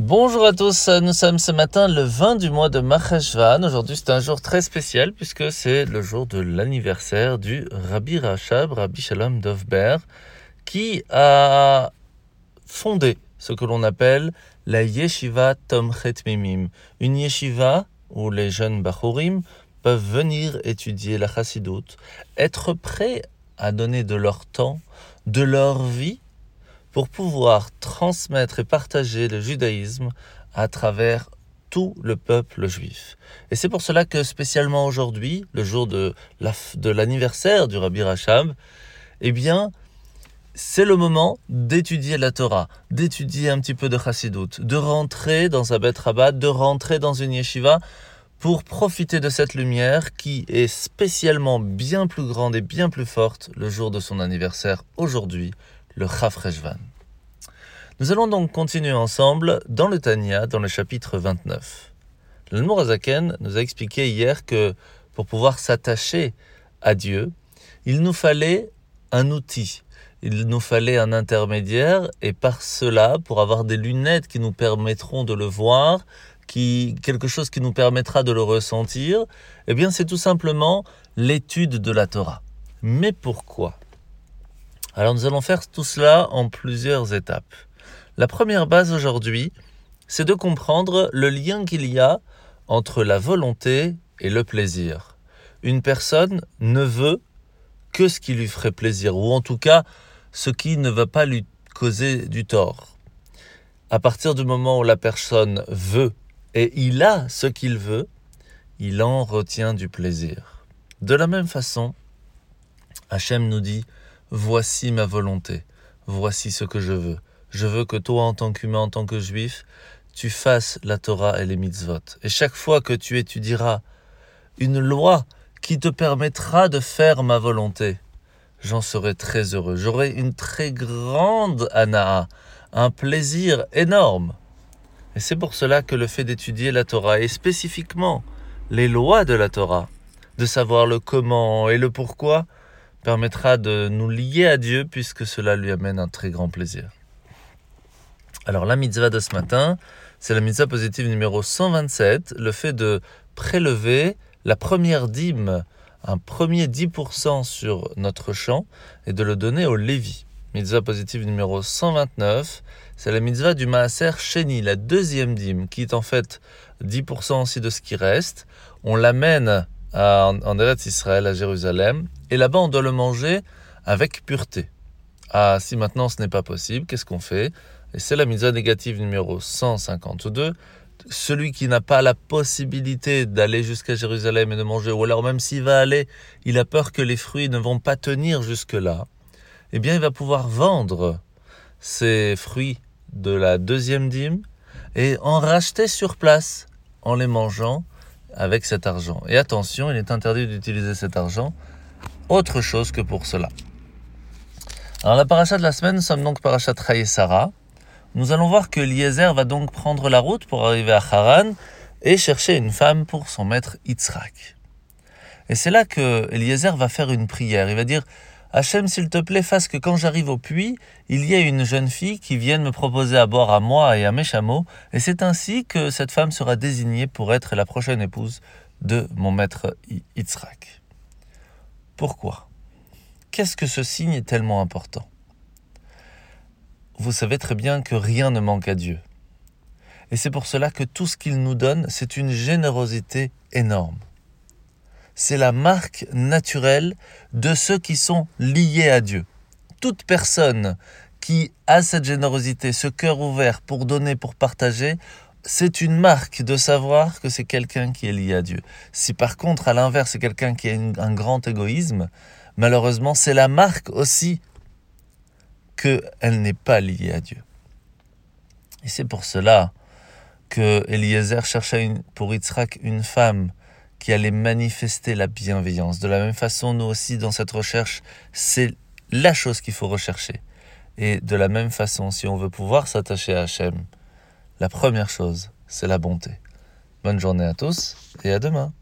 Bonjour à tous, nous sommes ce matin le 20 du mois de Maheshvan. Aujourd'hui c'est un jour très spécial puisque c'est le jour de l'anniversaire du Rabbi Rachab, Rabbi Shalom Dovber, qui a fondé ce que l'on appelle la Yeshiva Tomchet Mimim, une yeshiva où les jeunes Bachorim peuvent venir étudier la Chassidoute, être prêts à donner de leur temps, de leur vie pour pouvoir transmettre et partager le judaïsme à travers tout le peuple juif. Et c'est pour cela que spécialement aujourd'hui, le jour de l'anniversaire du Rabbi Rachab, eh bien, c'est le moment d'étudier la Torah, d'étudier un petit peu de Chassidut, de rentrer dans un Bet Rabat, de rentrer dans une yeshiva pour profiter de cette lumière qui est spécialement bien plus grande et bien plus forte le jour de son anniversaire aujourd'hui, le Chafrejvan. Nous allons donc continuer ensemble dans le Tanya, dans le chapitre 29. L'Almorazaken nous a expliqué hier que pour pouvoir s'attacher à Dieu, il nous fallait un outil, il nous fallait un intermédiaire, et par cela, pour avoir des lunettes qui nous permettront de le voir, qui, quelque chose qui nous permettra de le ressentir, eh bien c'est tout simplement l'étude de la Torah. Mais pourquoi? Alors nous allons faire tout cela en plusieurs étapes. La première base aujourd'hui, c'est de comprendre le lien qu'il y a entre la volonté et le plaisir. Une personne ne veut que ce qui lui ferait plaisir, ou en tout cas ce qui ne va pas lui causer du tort. À partir du moment où la personne veut et il a ce qu'il veut, il en retient du plaisir. De la même façon, Hachem nous dit Voici ma volonté, voici ce que je veux. Je veux que toi, en tant qu'humain, en tant que juif, tu fasses la Torah et les mitzvot. Et chaque fois que tu étudieras une loi qui te permettra de faire ma volonté, j'en serai très heureux. J'aurai une très grande anaa, un plaisir énorme. Et c'est pour cela que le fait d'étudier la Torah, et spécifiquement les lois de la Torah, de savoir le comment et le pourquoi, permettra de nous lier à Dieu puisque cela lui amène un très grand plaisir. Alors la mitzvah de ce matin, c'est la mitzvah positive numéro 127, le fait de prélever la première dîme, un premier 10% sur notre champ et de le donner au Lévi. Mitzvah positive numéro 129, c'est la mitzvah du Maaser Sheni, la deuxième dîme, qui est en fait 10% aussi de ce qui reste. On l'amène en, Eretz Israël, à Jérusalem, et là-bas on doit le manger avec pureté. Ah, si maintenant ce n'est pas possible, qu'est-ce qu'on fait? Et c'est la mise négative numéro 152. Celui qui n'a pas la possibilité d'aller jusqu'à Jérusalem et de manger, ou alors même s'il va aller, il a peur que les fruits ne vont pas tenir jusque-là, eh bien il va pouvoir vendre ces fruits de la deuxième dîme et en racheter sur place en les mangeant avec cet argent. Et attention, il est interdit d'utiliser cet argent autre chose que pour cela. Alors la paracha de la semaine, nous sommes donc parachat Sarah nous allons voir que Eliezer va donc prendre la route pour arriver à Haran et chercher une femme pour son maître Yitzhak. Et c'est là que Eliezer va faire une prière. Il va dire Hachem, s'il te plaît, fasse que quand j'arrive au puits, il y ait une jeune fille qui vienne me proposer à boire à moi et à mes chameaux, et c'est ainsi que cette femme sera désignée pour être la prochaine épouse de mon maître Yitzhak. Pourquoi? Qu'est-ce que ce signe est tellement important? Vous savez très bien que rien ne manque à Dieu. Et c'est pour cela que tout ce qu'il nous donne, c'est une générosité énorme. C'est la marque naturelle de ceux qui sont liés à Dieu. Toute personne qui a cette générosité, ce cœur ouvert pour donner, pour partager, c'est une marque de savoir que c'est quelqu'un qui est lié à Dieu. Si par contre, à l'inverse, c'est quelqu'un qui a un grand égoïsme, malheureusement, c'est la marque aussi qu'elle n'est pas liée à Dieu. Et c'est pour cela que Eliezer cherchait pour Yitzhak une femme qui allait manifester la bienveillance. De la même façon, nous aussi, dans cette recherche, c'est la chose qu'il faut rechercher. Et de la même façon, si on veut pouvoir s'attacher à Hachem, la première chose, c'est la bonté. Bonne journée à tous et à demain.